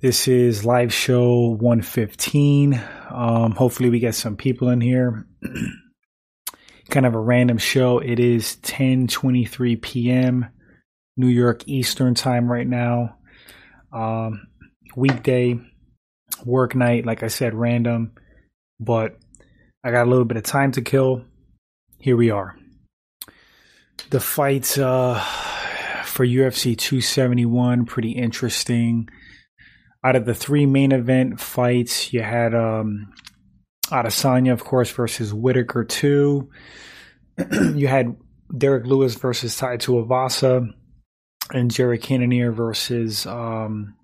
This is live show 115. Um, hopefully, we get some people in here. kind of a random show. It is 10:23 p.m. New York Eastern time right now. Um, weekday work night, like I said, random, but I got a little bit of time to kill. Here we are. The fights uh, for UFC 271 pretty interesting out of the three main event fights, you had um, Adesanya, of course, versus Whittaker two. you had Derek Lewis versus Tai Tuivasa, and Jerry Cannonier versus um,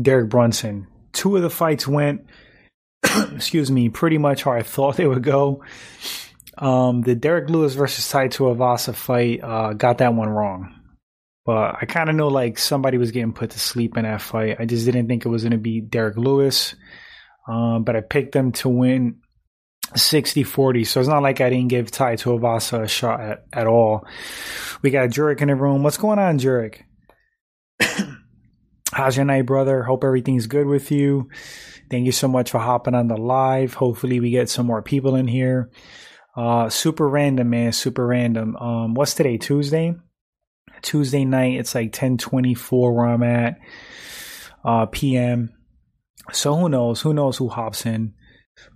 Derek Brunson. Two of the fights went, excuse me, pretty much how I thought they would go. Um, the Derek Lewis versus Tai Tuivasa fight uh, got that one wrong. But I kind of know like somebody was getting put to sleep in that fight. I just didn't think it was going to be Derek Lewis. Um, but I picked them to win 60 40. So it's not like I didn't give Tai Tuivasa a shot at, at all. We got Jurek in the room. What's going on, Jurek? How's your night, brother? Hope everything's good with you. Thank you so much for hopping on the live. Hopefully, we get some more people in here. Uh, super random, man. Super random. Um, what's today? Tuesday? Tuesday night. It's like 1024 where I'm at, uh, PM. So who knows? Who knows who hops in?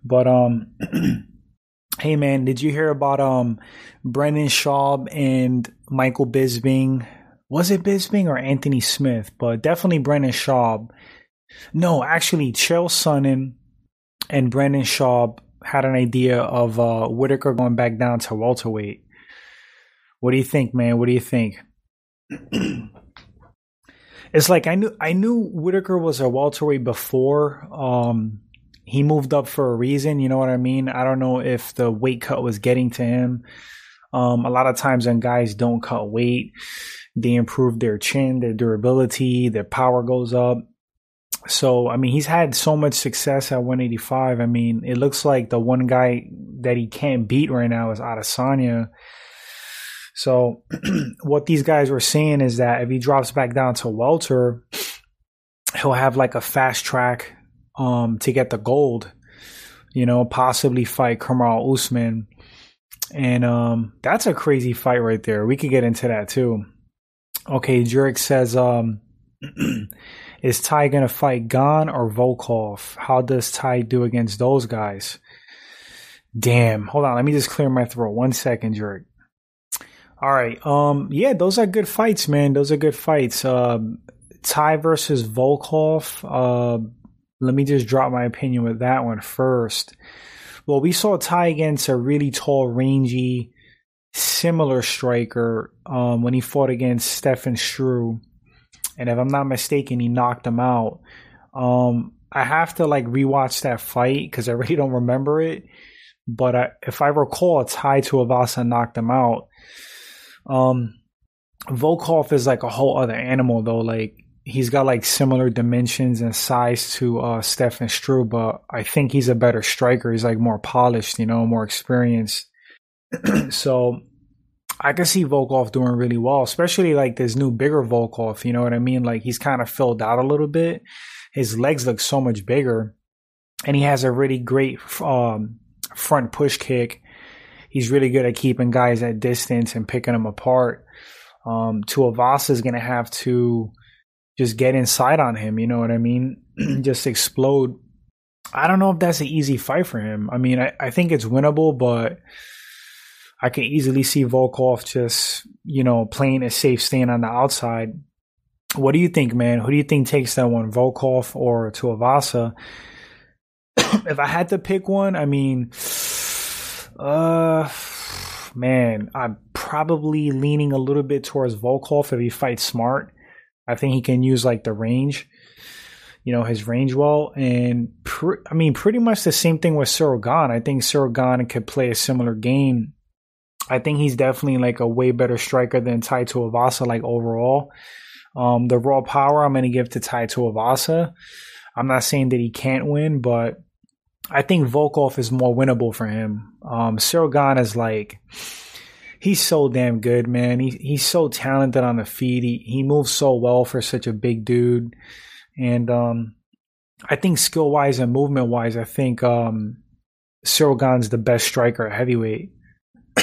But, um, hey man, did you hear about, um, Brendan Schaub and Michael Bisping? Was it Bisping or Anthony Smith? But definitely Brendan Schaub. No, actually, Chael Sonnen and Brendan Schaub had an idea of uh, Whittaker going back down to welterweight. What do you think, man? What do you think? it's like I knew I knew Whittaker was a welterweight before. Um, he moved up for a reason. You know what I mean? I don't know if the weight cut was getting to him. Um, a lot of times when guys don't cut weight, they improve their chin, their durability, their power goes up. So, I mean, he's had so much success at 185. I mean, it looks like the one guy that he can't beat right now is Adesanya. So what these guys were saying is that if he drops back down to welter, he'll have like a fast track um, to get the gold. You know, possibly fight Kamaru Usman, and um, that's a crazy fight right there. We could get into that too. Okay, Jurek says, um, is Ty gonna fight Gane or Volkov? How does Ty do against those guys? Damn, hold on, let me just clear my throat. One second, Jurek. All right. Um. Yeah, those are good fights, man. Those are good fights. Um. Tai versus Volkov. Uh, let me just drop my opinion with that one first. Well, we saw Ty against a really tall, rangy, similar striker um, when he fought against Stefan Struve, and if I'm not mistaken, he knocked him out. Um, I have to like rewatch that fight because I really don't remember it. But I, if I recall, Tai Tuivasa knocked him out. Um, Volkov is like a whole other animal though. Like he's got like similar dimensions and size to uh Stefan Struve, but I think he's a better striker. He's like more polished, you know, more experienced. so I can see Volkov doing really well, especially like this new bigger Volkov. You know what I mean? Like he's kind of filled out a little bit. His legs look so much bigger, and he has a really great um, front push kick he's really good at keeping guys at distance and picking them apart. Um, Tuivasa is going to have to just get inside on him. You know what I mean? just explode. I don't know if that's an easy fight for him. I mean, I, I think it's winnable, but I can easily see Volkov just, you know, playing a safe stand on the outside. What do you think, man? Who do you think takes that one, Volkov or Tuivasa? if I had to pick one, I mean, uh, man, I'm probably leaning a little bit towards Volkov if he fights smart. I think he can use like the range, you know, his range well. And I mean, pretty much the same thing with Ciryl I think Ciryl could play a similar game. I think he's definitely like a way better striker than Tuivasa, like overall. Um, the raw power I'm going to give to Tuivasa. I'm not saying that he can't win, but I think Volkov is more winnable for him. Um, Ciryl Gane is like, he's so damn good, man. He, he's so talented on the feet. He, he moves so well for such a big dude. And, um, I think skill wise and movement wise, I think um, Gane's the best striker at heavyweight.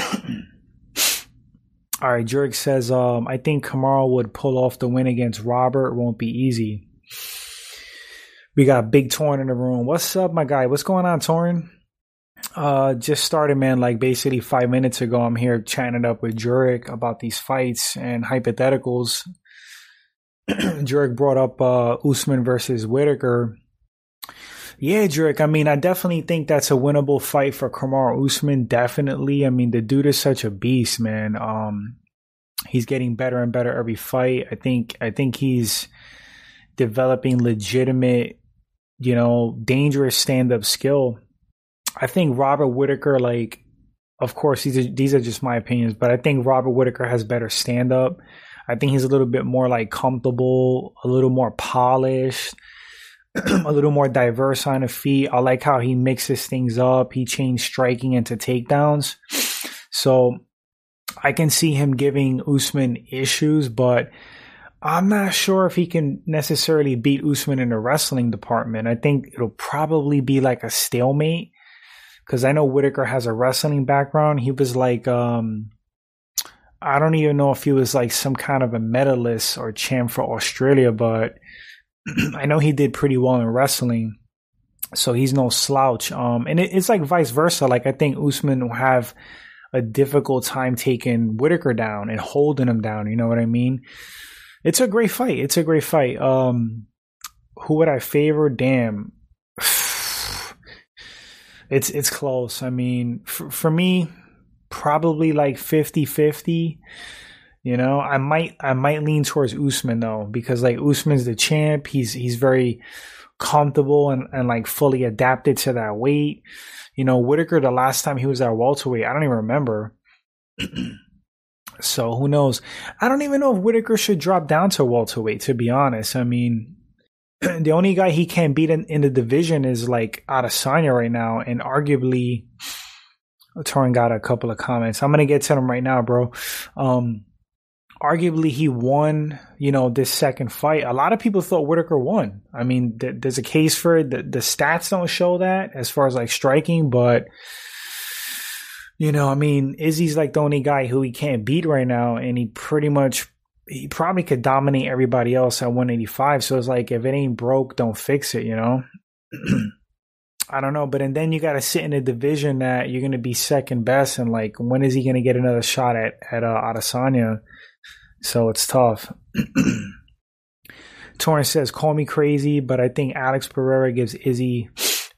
All right, Jurek says, um, I think Kamaru would pull off the win against Robert. It won't be easy. We got Big Torn in the room. What's up, my guy? What's going on, Torn? Uh, just started, man. Like basically five minutes ago, I'm here chatting up with Jurek about these fights and hypotheticals. Jurek brought up uh, Usman versus Whittaker. Yeah, Jurek. I mean, I definitely think that's a winnable fight for Kamaru Usman. Definitely. I mean, the dude is such a beast, man. Um, he's getting better and better every fight. I think. I think he's developing legitimate, you know, dangerous stand-up skill. I think Robert Whittaker, like, of course, these are these are just my opinions, but I think Robert Whittaker has better stand-up. I think he's a little bit more like comfortable, a little more polished a little more diverse on the feet. I like how he mixes things up. He changed striking into takedowns. So I can see him giving Usman issues, but I'm not sure if he can necessarily beat Usman in the wrestling department. I think it'll probably be like a stalemate because I know Whittaker has a wrestling background. He was like, um, I don't even know if he was like some kind of a medalist or champ for Australia, but I know he did pretty well in wrestling, so he's no slouch. Um, and it, it's like vice versa. Like I think Usman will have a difficult time taking Whittaker down and holding him down. You know what I mean? It's a great fight. It's a great fight. Um, who would I favor? Damn. It's it's close. I mean, for, for me, probably like 50-50. You know, I might I might lean towards Usman though because like Usman's the champ. He's he's very comfortable and, and like fully adapted to that weight. You know, Whittaker the last time he was at welterweight, I don't even remember. so who knows? I don't even know if Whittaker should drop down to welterweight. To be honest, I mean, the only guy he can't beat in, in the division is like Adesanya right now, and arguably. Torin got a couple of comments. I'm gonna get to them right now, bro. Um, arguably he won, you know, this second fight. A lot of people thought Whittaker won. I mean, th- there's a case for it. The, the stats don't show that as far as like striking, but you know, I mean, Izzy's like the only guy who he can't beat right now, and he pretty much he probably could dominate everybody else at 185. So it's like if it ain't broke, don't fix it, you know. I don't know, but and then you got to sit in a division that you're going to be second best, and like when is he going to get another shot at at uh, Adesanya? So it's tough. Torrance says, call me crazy, but I think Alex Pereira gives Izzy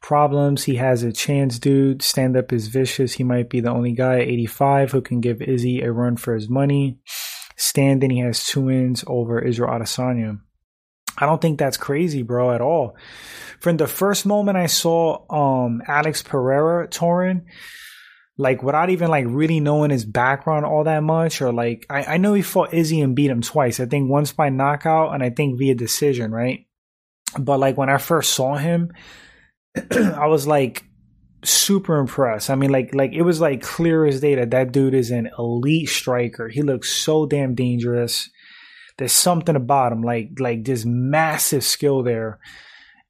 problems. He has a chance, dude. Stand up is vicious. He might be the only guy at 85 who can give Izzy a run for his money. Standing, he has two wins over Israel Adesanya. I don't think that's crazy, bro, at all. From the first moment I saw um Alex Pereira, Torin, like without even like really knowing his background all that much or like I, I know he fought Izzy and beat him twice. I think once by knockout and I think via decision, right? But like when I first saw him, I was like super impressed. I mean like like it was like clear as day that that dude is an elite striker. He looks so damn dangerous. There's something about him like like this massive skill there.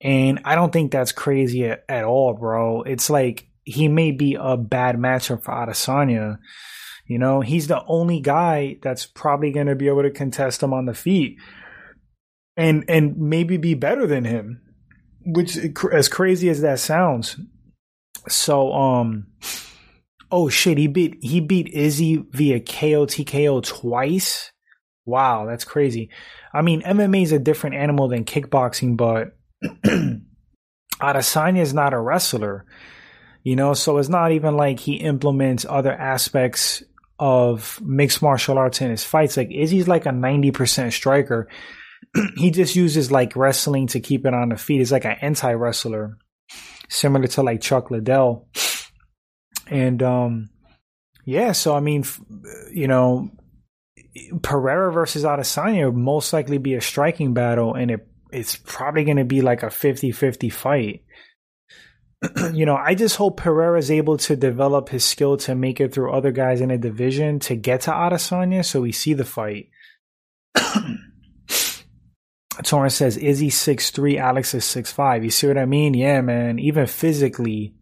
And I don't think that's crazy at, at all, bro. It's like he may be a bad matchup for Adesanya. You know, he's the only guy that's probably going to be able to contest him on the feet, and and maybe be better than him. Which, as crazy as that sounds, so um, oh shit, he beat he beat Izzy via KO TKO twice. Wow, that's crazy. I mean, MMA is a different animal than kickboxing, but Adesanya is not a wrestler. You know, so it's not even like he implements other aspects of mixed martial arts in his fights. Like Izzy's like a 90% striker. he just uses like wrestling to keep it on the feet. He's like an anti wrestler, similar to like Chuck Liddell. And um yeah, so I mean, you know, Pereira versus Adesanya would most likely be a striking battle, and it it's probably going to be like a 50-50 fight. you know, I just hope Pereira is able to develop his skill to make it through other guys in a division to get to Adesanya so we see the fight. Torrance says Izzy six three, Alex is six five. You see what I mean? Yeah, man. Even physically,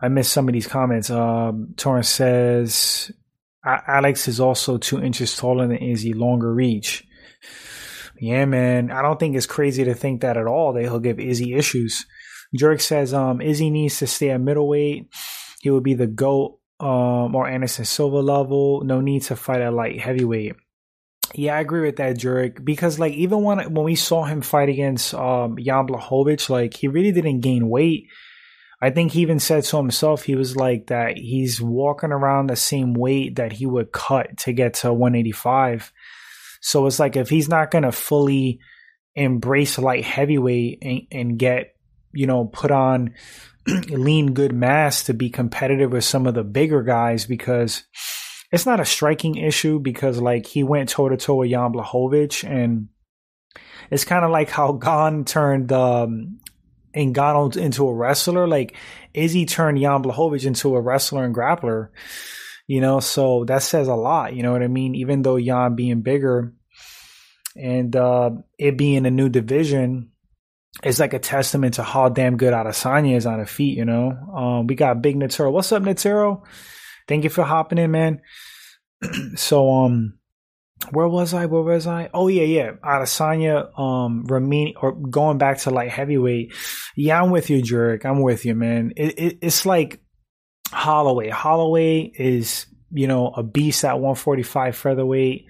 I missed some of these comments. Um, Torrance says Alex is also two inches taller than Izzy, longer reach. Yeah, man. I don't think it's crazy to think that at all. That he'll give Izzy issues. Jurek says um, Izzy needs to stay at middleweight. He would be the GOAT um, or Anderson Silva level. No need to fight at light heavyweight. Yeah, I agree with that, Jurek. Because like even when when we saw him fight against um, Jan Blachowicz, like he really didn't gain weight. I think he even said so himself, he was like that he's walking around the same weight that he would cut to get to 185. So it's like if he's not gonna fully embrace light heavyweight and, and get you know put on lean good mass to be competitive with some of the bigger guys because it's not a striking issue because like he went toe to toe with Jan Blachowicz and it's kind of like how Gane turned um Ngannou into a wrestler. Like Izzy turned Jan Blachowicz into a wrestler and grappler. You know, so that says a lot. You know what I mean? Even though Jan being bigger and uh, it being a new division, it's like a testament to how damn good Adesanya is on the feet. You know, um, we got Big Natero. What's up, Natero? Thank you for hopping in, man. so um where was I? Where was I? Oh yeah, yeah. Adesanya, um, Ramin, or going back to like heavyweight. Yeah, I'm with you, Jurek. I'm with you, man. It, it, it's like Holloway. Holloway is, you know, a beast at 145 featherweight.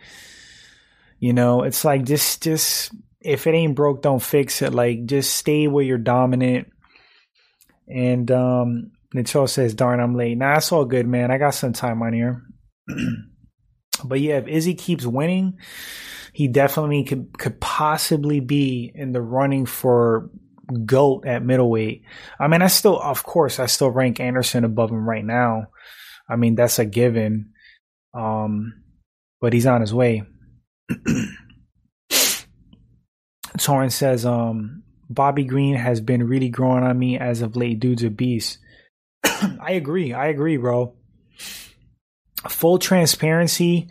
You know, it's like just, just if it ain't broke, don't fix it. Like just stay where you're dominant. And um, Nichol says, "Darn, I'm late." Nah, it's all good, man. I got some time on here. but yeah, if Izzy keeps winning, he definitely could could possibly be in the running for goat at middleweight. I mean, I still, of course, I still rank Anderson above him right now. I mean, that's a given. Um, but he's on his way. Torrance says, um, Bobby Green has been really growing on me as of late. Dude's a beast. I agree. I agree, bro. Full transparency,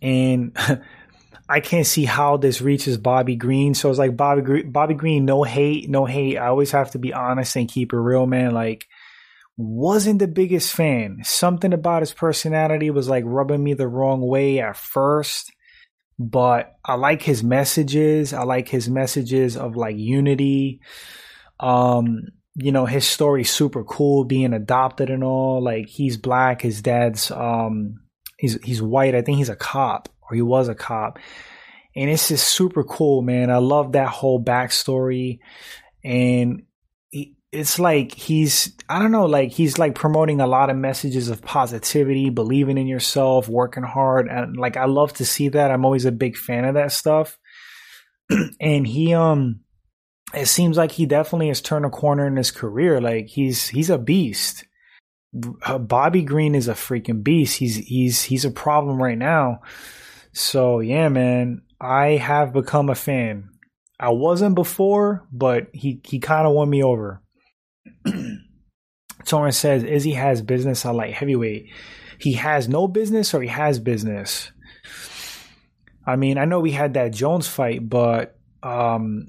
and I can't see how this reaches Bobby Green. So it's like Bobby Green, Bobby Green, no hate, no hate. I always have to be honest and keep it real, man. Like, wasn't the biggest fan. Something about his personality was like rubbing me the wrong way at first, but I like his messages. I like his messages of like unity. Um, you know, his story's super cool, being adopted and all. Like he's black, his dad's um he's he's white. I think he's a cop or he was a cop. And it's just super cool, man. I love that whole backstory. And it's like he's I don't know, like he's like promoting a lot of messages of positivity, believing in yourself, working hard. And like I love to see that. I'm always a big fan of that stuff. and he um it seems like he definitely has turned a corner in his career. Like he's he's a beast. Uh, Bobby Green is a freaking beast. He's he's he's a problem right now. So yeah, man, I have become a fan. I wasn't before, but he he kind of won me over. Torrance says Izzy has business at light heavyweight. He has no business or he has business. I mean, I know we had that Jones fight, but um,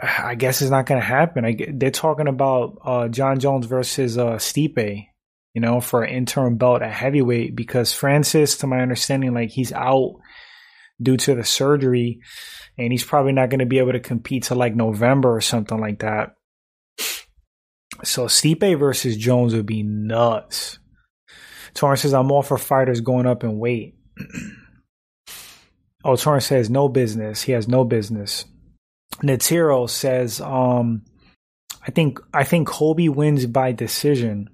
I guess it's not going to happen. I, they're talking about uh, Jon Jones versus uh, Stipe, you know, for an interim belt at heavyweight because Francis, to my understanding, like he's out due to the surgery, and he's probably not going to be able to compete till like November or something like that. So Stipe versus Jones would be nuts. Torrance says, I'm all for fighters going up in weight. oh, Torrance says, no business. He has no business. Natiro says, um, I think I think Colby wins by decision.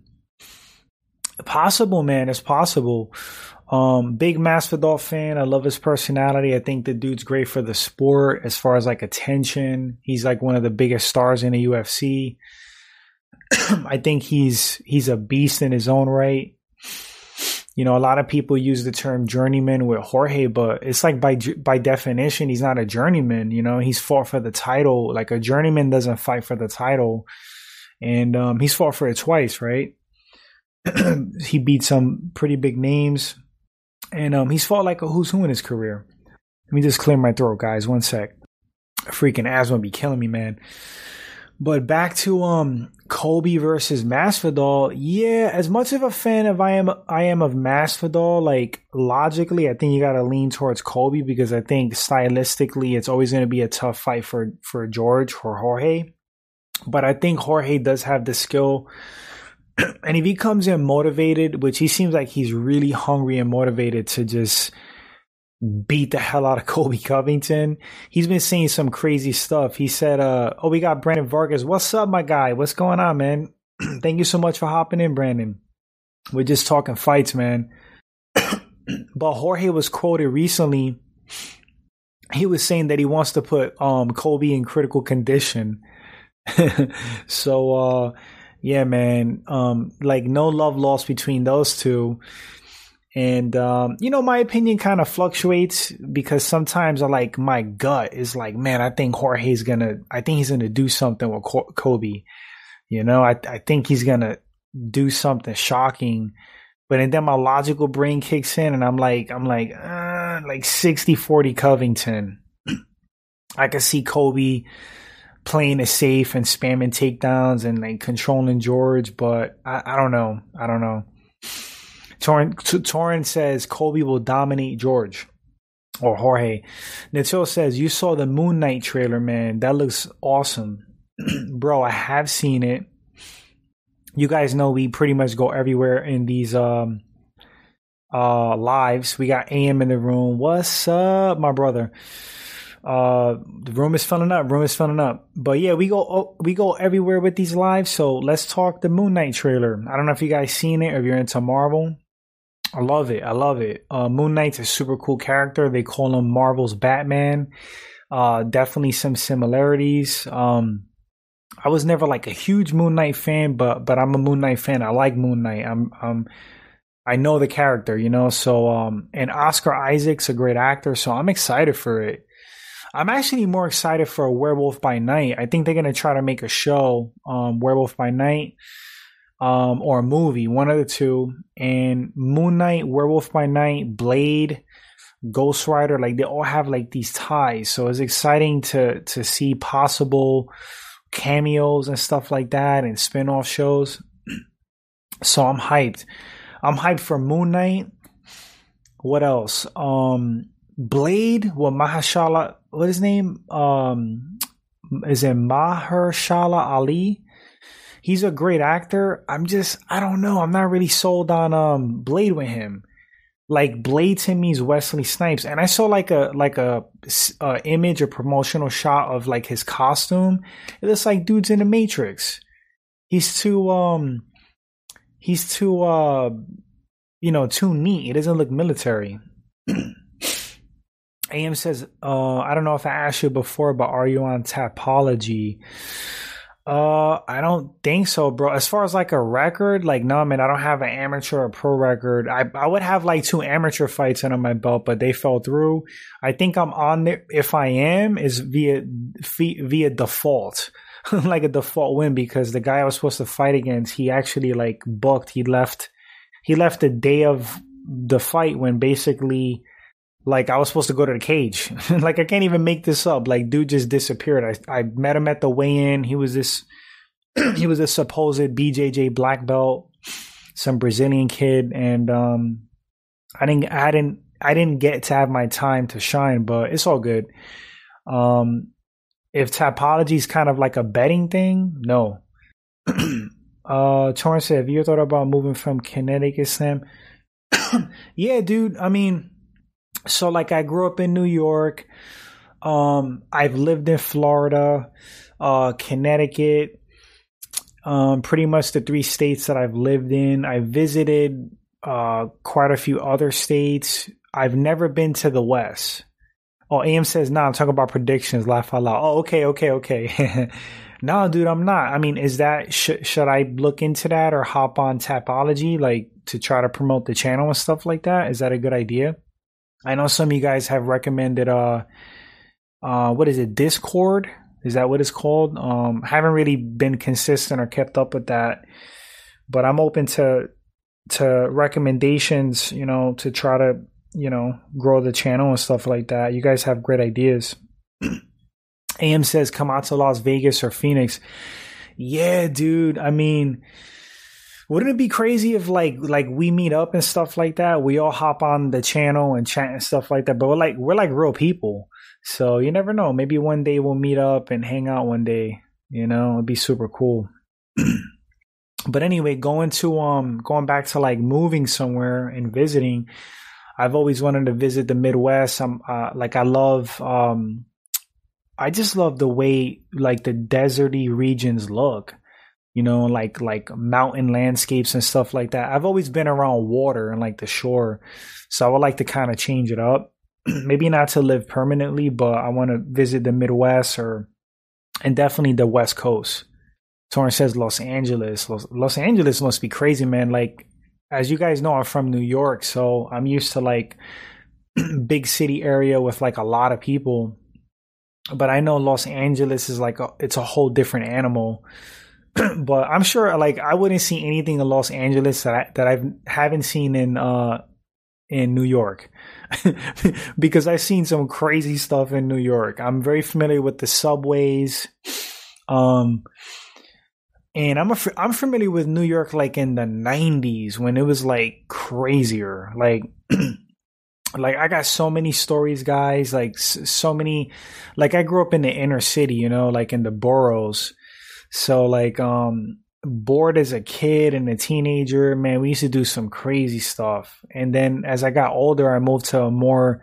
Possible, man. It's possible. Um, big Masvidal fan. I love his personality. I think the dude's great for the sport as far as like attention. He's like one of the biggest stars in the UFC. I think he's he's a beast in his own right you know, a lot of people use the term journeyman with Jorge, but it's like by by definition, he's not a journeyman. You know, he's fought for the title. Like a journeyman doesn't fight for the title, and um, he's fought for it twice, right? he beat some pretty big names, and um, he's fought like a who's who in his career. Let me just clear my throat, guys. One sec. freaking asthma be killing me, man. But back to um Colby versus Masvidal. Yeah, as much of a fan of I am I am of Masvidal, like logically, I think you gotta lean towards Colby because I think stylistically it's always gonna be a tough fight for for George or Jorge. But I think Jorge does have the skill. and if he comes in motivated, which he seems like he's really hungry and motivated to just beat the hell out of Colby Covington. He's been saying some crazy stuff. He said, uh, oh, we got Brandon Vargas. What's up, my guy? What's going on, man? Thank you so much for hopping in, Brandon. We're just talking fights, man. but Jorge was quoted recently. He was saying that he wants to put um Colby in critical condition. so uh yeah, man. Um like no love lost between those two. And, um, you know, my opinion kind of fluctuates because sometimes I like my gut is like, man, I think Jorge's gonna, I think he's gonna do something with Colby. You know, I, I think he's gonna do something shocking. But and then my logical brain kicks in and I'm like, I'm like, uh, like 60 40 Covington. I can see Colby playing it safe and spamming takedowns and like controlling George, but I, I don't know. I don't know. Torrin, Torrin says Colby will dominate George or Jorge. Natil says, You saw the Moon Knight trailer, man. That looks awesome. Bro, I have seen it. You guys know we pretty much go everywhere in these um uh lives. We got AM in the room. What's up, my brother? Uh the room is filling up, room is filling up. But yeah, we go oh, we go everywhere with these lives. So let's talk the Moon Knight trailer. I don't know if you guys seen it or if you're into Marvel. I love it. I love it. Uh, Moon Knight's a super cool character. They call him Marvel's Batman. Uh, definitely some similarities. Um, I was never like a huge Moon Knight fan, but but I'm a Moon Knight fan. I like Moon Knight. I'm um I know the character, you know. So um and Oscar Isaac's a great actor, so I'm excited for it. I'm actually more excited for Werewolf by Night. I think they're gonna try to make a show, um, Werewolf by Night um, or a movie, one of the two. And Moon Knight, Werewolf by Night, Blade, Ghost Rider, like they all have like these ties. So it's exciting to to see possible cameos and stuff like that and spin-off shows. So I'm hyped. I'm hyped for Moon Knight. What else? Um Blade, what Mahashala what his name? Um is it Mahershala Ali? He's a great actor. I'm just I don't know. I'm not really sold on um Blade with him. Like Blade to me is Wesley Snipes, and I saw like a like a, a image, a promotional shot of like his costume. It looks like dude's in the Matrix. He's too um he's too uh you know too neat. It doesn't look military. AM says, uh, I don't know if I asked you before, but are you on Tapology? Uh, I don't think so, bro. As far as like a record, like no, man, I don't have an amateur or pro record. I I would have like two amateur fights under my belt, but they fell through. I think I'm on there. If I am, is via via default, like a default win because the guy I was supposed to fight against, he actually like booked. He left. He left the day of the fight when basically like I was supposed to go to the cage. like I can't even make this up. Like dude just disappeared. I I met him at the weigh-in. He was this he was a supposed BJJ black belt, some Brazilian kid, and um I didn't I didn't I didn't get to have my time to shine, but it's all good. Um if Tapology is kind of like a betting thing, no. uh Torrance have you thought about moving from Connecticut Slam? yeah, dude. I mean so like I grew up in New York. Um, I've lived in Florida, uh, Connecticut, um, pretty much the three states that I've lived in. I visited uh, quite a few other states. I've never been to the West. Oh, AM says, nah, I'm talking about predictions. Laugh out loud. Oh, okay, okay, okay. no, dude, I'm not. I mean, is that, sh- should I look into that or hop on Tapology, like to try to promote the channel and stuff like that? Is that a good idea? I know some of you guys have recommended uh uh what is it, Discord? Is that what it's called? Um haven't really been consistent or kept up with that. But I'm open to to recommendations, you know, to try to, you know, grow the channel and stuff like that. You guys have great ideas. AM says, come out to Las Vegas or Phoenix. Yeah, dude. I mean, wouldn't it be crazy if like like we meet up and stuff like that? We all hop on the channel and chat and stuff like that. But we're like we're like real people. So you never know. Maybe one day we'll meet up and hang out one day. You know, it'd be super cool. but anyway, going to um going back to like moving somewhere and visiting. I've always wanted to visit the Midwest. I'm uh, like I love um I just love the way like the deserty regions look. You know, like like mountain landscapes and stuff like that. I've always been around water and like the shore. So I would like to kind of change it up. Maybe not to live permanently, but I want to visit the Midwest or and definitely the West Coast. Torrance says Los Angeles. Los, Los Angeles must be crazy, man. Like as you guys know, I'm from New York, so I'm used to like big city area with like a lot of people but I know Los Angeles is like a, it's a whole different animal. but I'm sure like I wouldn't see anything in Los Angeles that I, that I haven't seen in uh in New York because I've seen some crazy stuff in New York. I'm very familiar with the subways. Um and I'm a, I'm familiar with New York like in the 90s when it was like crazier. Like like I got so many stories, guys. Like so many, like I grew up in the inner city, you know, like in the boroughs. So like, um, bored as a kid and a teenager, man, we used to do some crazy stuff. And then as I got older, I moved to a more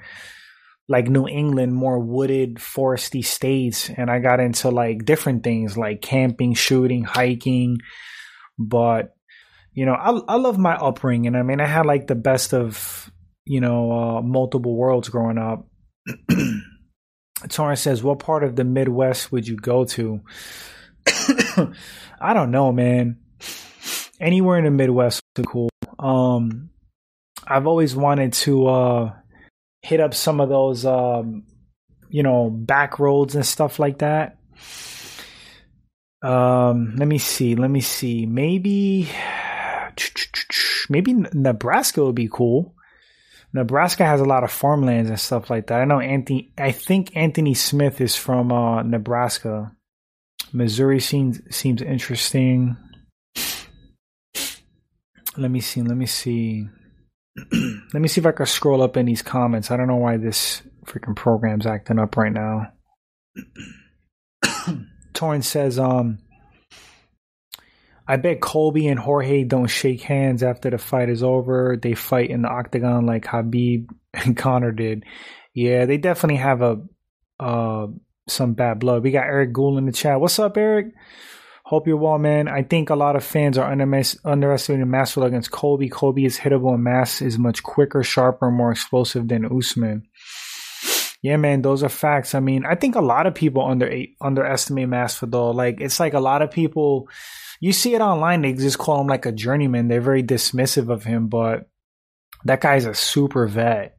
like New England, more wooded, foresty states, and I got into like different things like camping, shooting, hiking. But you know, I I love my upbringing. I mean, I had like the best of you know, uh, multiple worlds growing up. Torrance says, What part of the Midwest would you go to? I don't know, man. Anywhere in the Midwest would be cool. Um, I've always wanted to uh, hit up some of those, um, you know, back roads and stuff like that. Um, let me see. Let me see. Maybe, maybe Nebraska would be cool. Nebraska has a lot of farmlands and stuff like that. I know Anthony. I think Anthony Smith is from uh, Nebraska. Missouri seems seems interesting. Let me see. Let me see. let me see if I can scroll up in these comments. I don't know why this freaking program's acting up right now. Torrance says, um, I bet Colby and Jorge don't shake hands after the fight is over. They fight in the octagon like Khabib and Conor did. Yeah, they definitely have a uh some bad blood. We got Eric Gould in the chat. What's up, Eric? Hope you're well, man. I think a lot of fans are underestimating Masvidal against Colby. Colby is hittable and Mass is much quicker, sharper, more explosive than Usman. Yeah, man, those are facts. I mean, I think a lot of people under underestimate Masvidal. Like, it's like a lot of people you see it online. They just call him like a journeyman. They're very dismissive of him, but that guy's a super vet.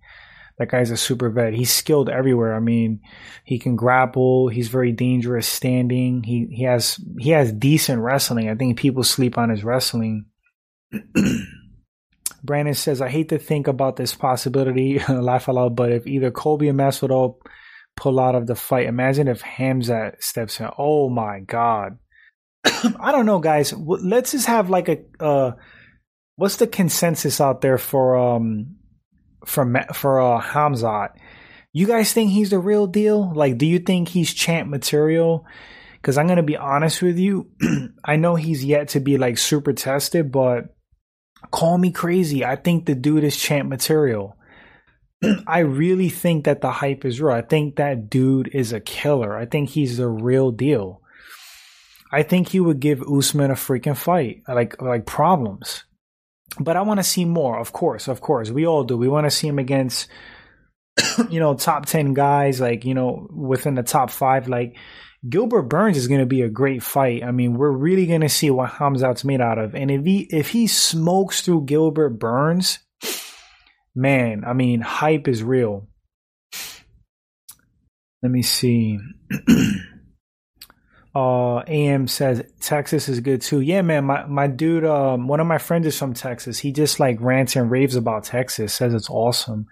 That guy's a super vet. He's skilled everywhere. I mean, he can grapple. He's very dangerous standing. He he has he has decent wrestling. I think people sleep on his wrestling. Brandon says, "I hate to think about this possibility. Laugh aloud, but if either Colby or Masvidal pull out of the fight, imagine if Hamza steps in. Oh my god." I don't know, guys. Let's just have like a uh, what's the consensus out there for um for for uh Hamzat? You guys think he's the real deal? Like, do you think he's champ material? Because I'm gonna be honest with you, I know he's yet to be like super tested, but call me crazy. I think the dude is champ material. I really think that the hype is real. I think that dude is a killer. I think he's the real deal. I think he would give Usman a freaking fight, like like problems. But I want to see more, of course, of course. We all do. We want to see him against, you know, top ten guys, like you know, within the top five. Like Gilbert Burns is going to be a great fight. I mean, we're really going to see what Hamzat's made out of. And if he if he smokes through Gilbert Burns, man, I mean, hype is real. Let me see. Uh, AM says Texas is good too. Yeah, man. My my dude, um, one of my friends is from Texas. He just like rants and raves about Texas. Says it's awesome.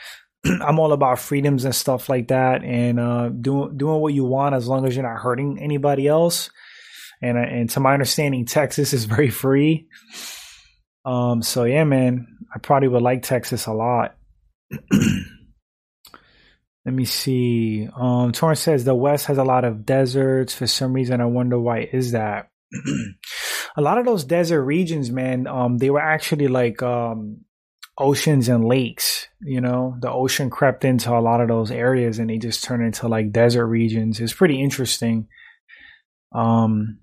I'm all about freedoms and stuff like that, and uh, doing doing what you want as long as you're not hurting anybody else. And uh, and to my understanding, Texas is very free. Um, so yeah, man, I probably would like Texas a lot. Let me see. Um, Torrance says the West has a lot of deserts. For some reason, I wonder why is that. a lot of those desert regions, man, um, they were actually like um, oceans and lakes. You know, the ocean crept into a lot of those areas, and they just turned into like desert regions. It's pretty interesting. Um,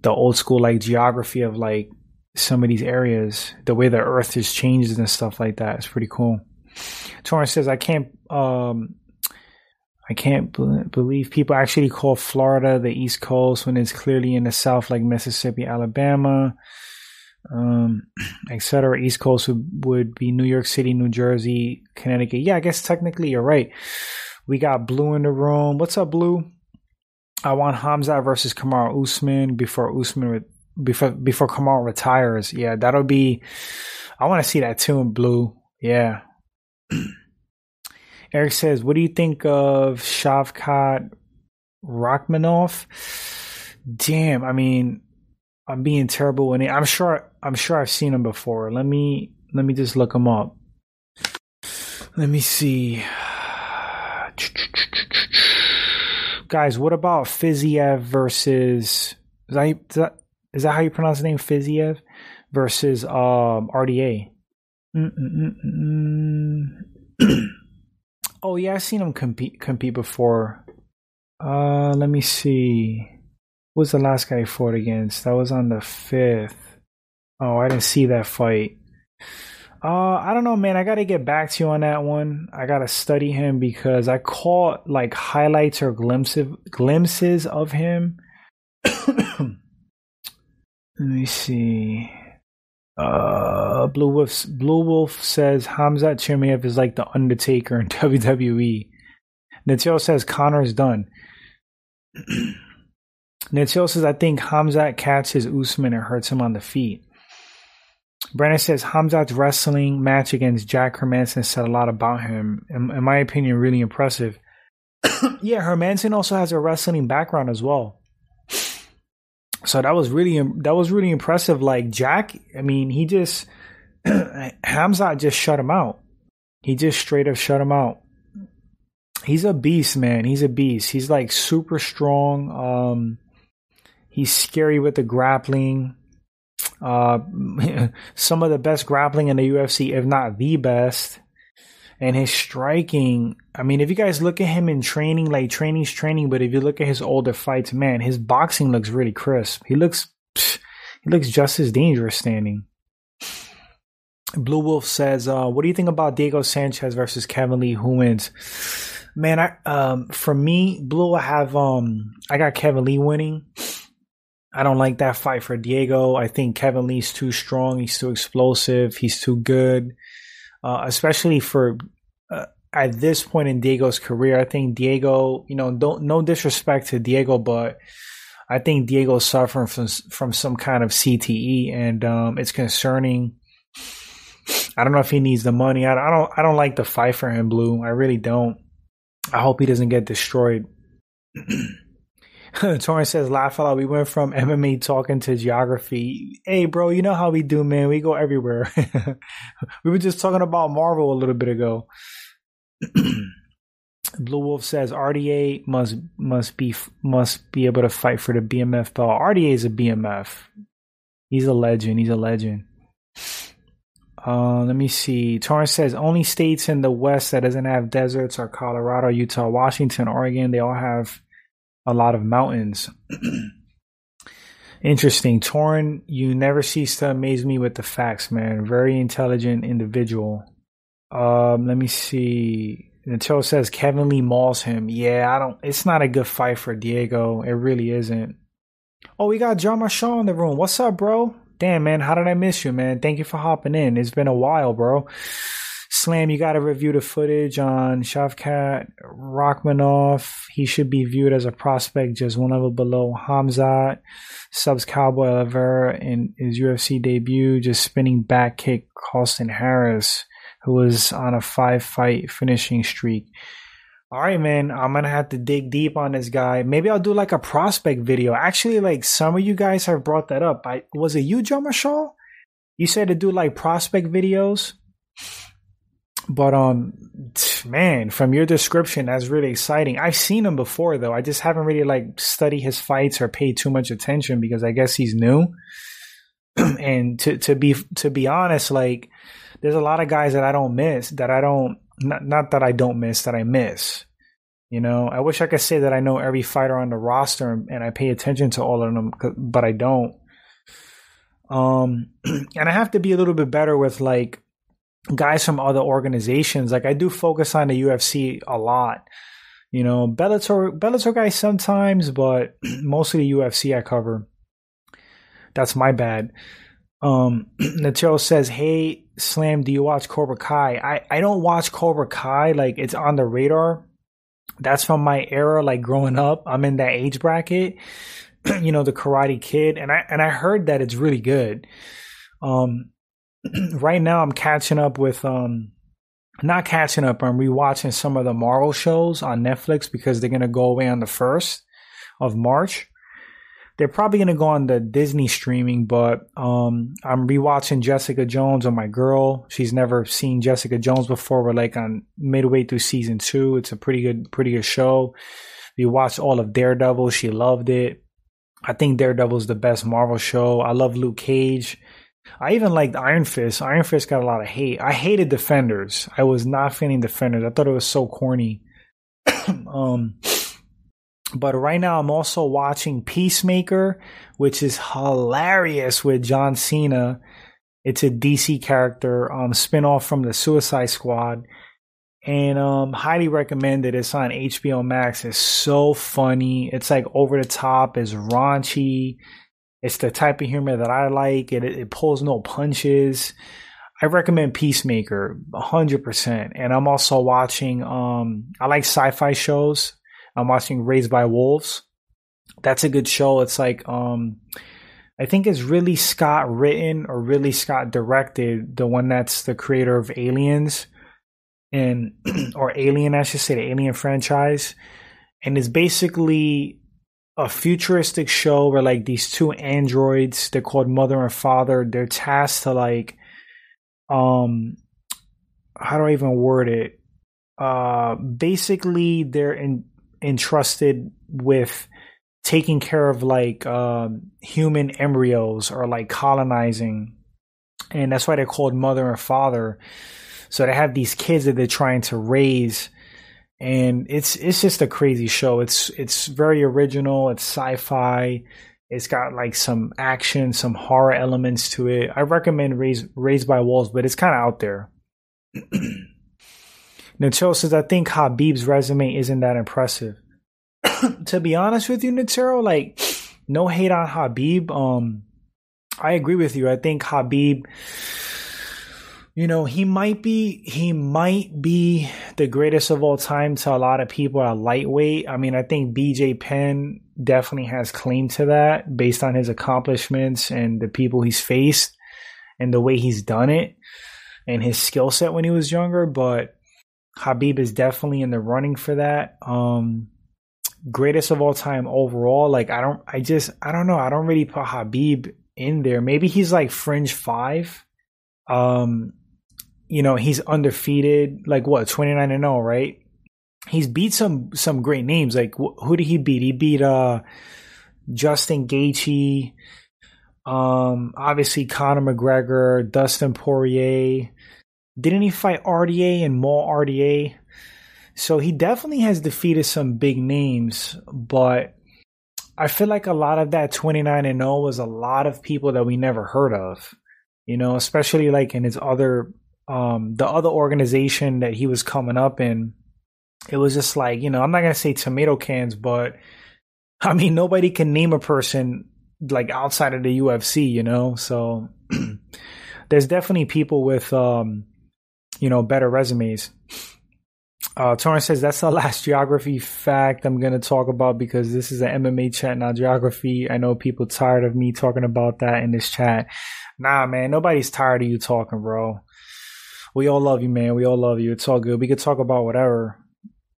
the old school like geography of like some of these areas, the way the Earth has changed and stuff like that. It's pretty cool. Torrance says, "I can't." Um, I can't believe people actually call Florida the East Coast when it's clearly in the South, like Mississippi, Alabama, um, etc. East Coast would, would be New York City, New Jersey, Connecticut. Yeah, I guess technically you're right. We got Blue in the room. What's up, Blue? I want Hamza versus Kamaru Usman before Usman re- before before Kamaru retires. Yeah, that'll be. I want to see that too in Blue. Yeah. Eric says, "What do you think of Shavkat Rakhmonov?" Damn, I mean, I'm being terrible it. I'm sure. I'm sure I've seen him before. Let me let me just look him up. Let me see. Guys, what about Fiziev versus is that, is that is that how you pronounce the name Fiziev versus um, RDA? Oh yeah, I've seen him compete compete before. Uh, let me see. Was the last guy he fought against? That was on the fifth. Oh, I didn't see that fight. Uh, I don't know, man. I gotta get back to you on that one. I gotta study him because I caught like highlights or glimpses glimpses of him. Let me see. Uh, Blue Wolf Blue Wolf says Hamzat Chimaev is like the Undertaker in WWE. Natil says Conor's done. Natil says I think Hamzat catches Usman and hurts him on the feet. Brandon says Hamzat's wrestling match against Jack Hermansson said a lot about him. In, in my opinion, really impressive. yeah, Hermanson also has a wrestling background as well so that was really that was really impressive. Like Jack, I mean, he just Hamzat just shut him out. He just straight up shut him out. He's a beast, man. He's a beast. He's like super strong. Um, he's scary with the grappling. Uh, some of the best grappling in the UFC, if not the best and his striking. I mean, if you guys look at him in training, like training's training, but if you look at his older fights, man, his boxing looks really crisp. He looks, he looks just as dangerous standing. Blue Wolf says, uh, "What do you think about Diego Sanchez versus Kevin Lee? Who wins?" Man, I um, for me, Blue, I have um, I got Kevin Lee winning. I don't like that fight for Diego. I think Kevin Lee's too strong. He's too explosive. He's too good uh, especially for uh, at this point in Diego's career. I think Diego, you know, don't no disrespect to Diego, but I think Diego's suffering from from some kind of CTE, and um, it's concerning. I don't know if he needs the money. I, I don't. I don't like the fight for him, Blue. I really don't. I hope he doesn't get destroyed. Torrance says, laugh out. We went from MMA talking to geography. Hey, bro, you know how we do, man. We go everywhere. we were just talking about Marvel a little bit ago. Blue Wolf says RDA must must be must be able to fight for the BMF belt. RDA is a BMF. He's a legend. He's a legend. Uh, let me see. Torrance says only states in the West that doesn't have deserts are Colorado, Utah, Washington, Oregon. They all have a lot of mountains. Interesting. Torn, you never cease to amaze me with the facts, man. Very intelligent individual. Um, let me see. Until says Kevin Lee mauls him. Yeah, I don't. It's not a good fight for Diego. It really isn't. Oh, we got John Marshall in the room. What's up, bro? Damn, man. How did I miss you, man? Thank you for hopping in. It's been a while, bro. Slam, you got to review the footage on Shavkat Rakhmonov. He should be viewed as a prospect just one level below Hamzat. Subs Cowboy Oliveira in his UFC debut, just spinning back kick Carlston Harris. who was on a five fight finishing streak. All right, man, I'm gonna have to dig deep on this guy. Maybe I'll do like a prospect video. Actually, like some of you guys have brought that up. I was it you, Joe Marshall? You said to do like prospect videos. But um man, from your description, that's really exciting. I've seen him before though. I just haven't really like studied his fights or paid too much attention because I guess he's new. and to to be to be honest, like there's a lot of guys that I don't miss that I don't not not that I don't miss that I miss. You know, I wish I could say that I know every fighter on the roster and I pay attention to all of them, but I don't. Um, and I have to be a little bit better with like guys from other organizations. Like I do focus on the UFC a lot. You know, Bellator Bellator guys sometimes, but mostly the UFC I cover. That's my bad. Um, Natero says, "Hey, Slam, do you watch Cobra Kai?" I I don't watch Cobra Kai. Like it's on the radar. That's from my era, like growing up. I'm in that age bracket. you know, the Karate Kid, and I and I heard that it's really good. Um, right now I'm catching up with um, not catching up. I'm rewatching some of the Marvel shows on Netflix because they're gonna go away on the first of March they're probably gonna go on the Disney streaming, but um, I'm rewatching Jessica Jones on my girl. She's never seen Jessica Jones before. We're like on midway through season two. It's a pretty good, pretty good show. We watched all of Daredevil. She loved it. I think Daredevil is the best Marvel show. I love Luke Cage. I even liked Iron Fist. Iron Fist got a lot of hate. I hated Defenders. I was not feeling Defenders. I thought it was so corny. um, but right now, I'm also watching Peacemaker, which is hilarious with John Cena. It's a DC character, um, spinoff from the Suicide Squad, and um, highly recommended. It's on HBO Max. It's so funny. It's like over the top. It's raunchy. It's the type of humor that I like. It it pulls no punches. I recommend Peacemaker 100%. And I'm also watching um I like sci-fi shows. I'm watching Raised by Wolves. That's a good show. It's like um I think it's Ridley Scott written or Ridley Scott directed, the one that's the creator of Aliens and or Alien, I should say, the Alien franchise. And it's basically a futuristic show where like these two androids, they're called mother and father, they're tasked to like um how do I even word it? Uh basically they're in entrusted with taking care of like um, human embryos or like colonizing. And that's why they're called mother and father. So they have these kids that they're trying to raise and it's it's just a crazy show it's it's very original it's sci-fi it's got like some action some horror elements to it i recommend raised raised by wolves but it's kind of out there Natero says, I think Khabib's resume isn't that impressive. to be honest with you, Natero, like, no hate on Khabib. Um, I agree with you. I think Khabib, you know, he might be, he might be the greatest of all time to a lot of people at lightweight. I mean, I think BJ Penn definitely has claim to that based on his accomplishments and the people he's faced and the way he's done it and his skill set when he was younger. But Khabib is definitely in the running for that. Um, greatest of all time overall. Like I don't, I just, I don't know. I don't really put Khabib in there. Maybe he's like fringe five. Um, you know, he's undefeated. Like what, twenty nine and zero, oh, right? He's beat some some great names. Like wh- who did he beat? He beat uh Justin Gaethje. Um, obviously Conor McGregor, Dustin Poirier. Didn't he fight RDA and more RDA? So he definitely has defeated some big names, but I feel like a lot of that 29 and 0 was a lot of people that we never heard of. You know, especially like in his other um the other organization that he was coming up in. It was just like, you know, I'm not going to say tomato cans, but I mean nobody can name a person like outside of the UFC, you know? So there's definitely people with um you know, better resumes. Uh, Torrance says that's the last geography fact I'm going to talk about because this is an MMA chat, not geography. I know people tired of me talking about that in this chat. Nah, man, nobody's tired of you talking, bro. We all love you, man. We all love you. It's all good. We could talk about whatever.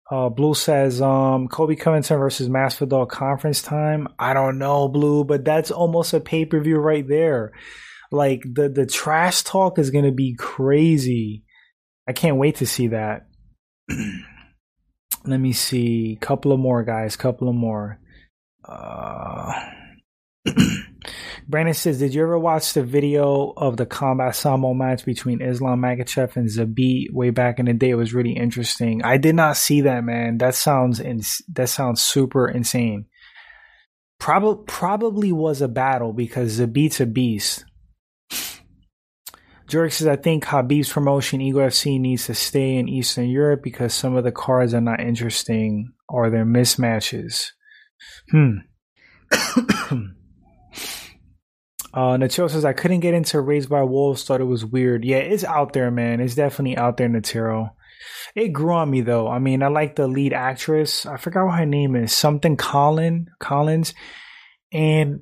Uh, Blue says, um, Colby Covington versus Masvidal conference time. I don't know, Blue, but that's almost a pay per view right there. Like the the trash talk is gonna be crazy. I can't wait to see that. Let me see. Couple of more guys. Couple of more. Uh, Brandon says, "Did you ever watch the video of the combat sambo match between Islam Makhachev and Zabit way back in the day? It was really interesting. I did not see that, man. That sounds ins- that sounds super insane. Probably probably was a battle because Zabit's a beast. Jurek says, I think Khabib's promotion, Eagle FC, needs to stay in Eastern Europe because some of the cards are not interesting or they're mismatches. Hmm. uh, Natiro says, I couldn't get into Raised by Wolves, thought it was weird. Yeah, it's out there, man. It's definitely out there, Natiro. It grew on me, though. I mean, I like the lead actress. I forgot what her name is. Something Collin, Collins. And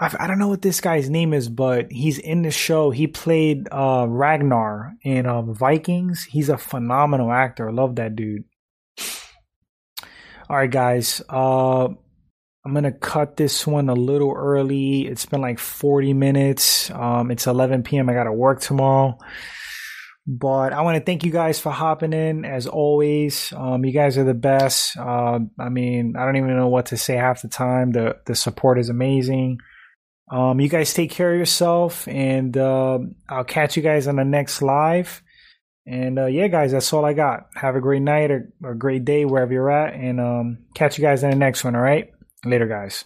I, I don't know what this guy's name is, but he's in the show. He played uh, Ragnar in um, Vikings. He's a phenomenal actor. I love that dude. All right, guys. Uh, I'm gonna cut this one a little early. It's been like 40 minutes. Um, it's 11 p.m. I gotta work tomorrow. But I want to thank you guys for hopping in as always. Um, you guys are the best. Uh, I mean, I don't even know what to say half the time. The the support is amazing. Um, you guys take care of yourself, and uh, I'll catch you guys on the next live. And uh, yeah, guys, that's all I got. Have a great night or, a great day wherever you're at, and um, catch you guys in the next one. All right, later, guys.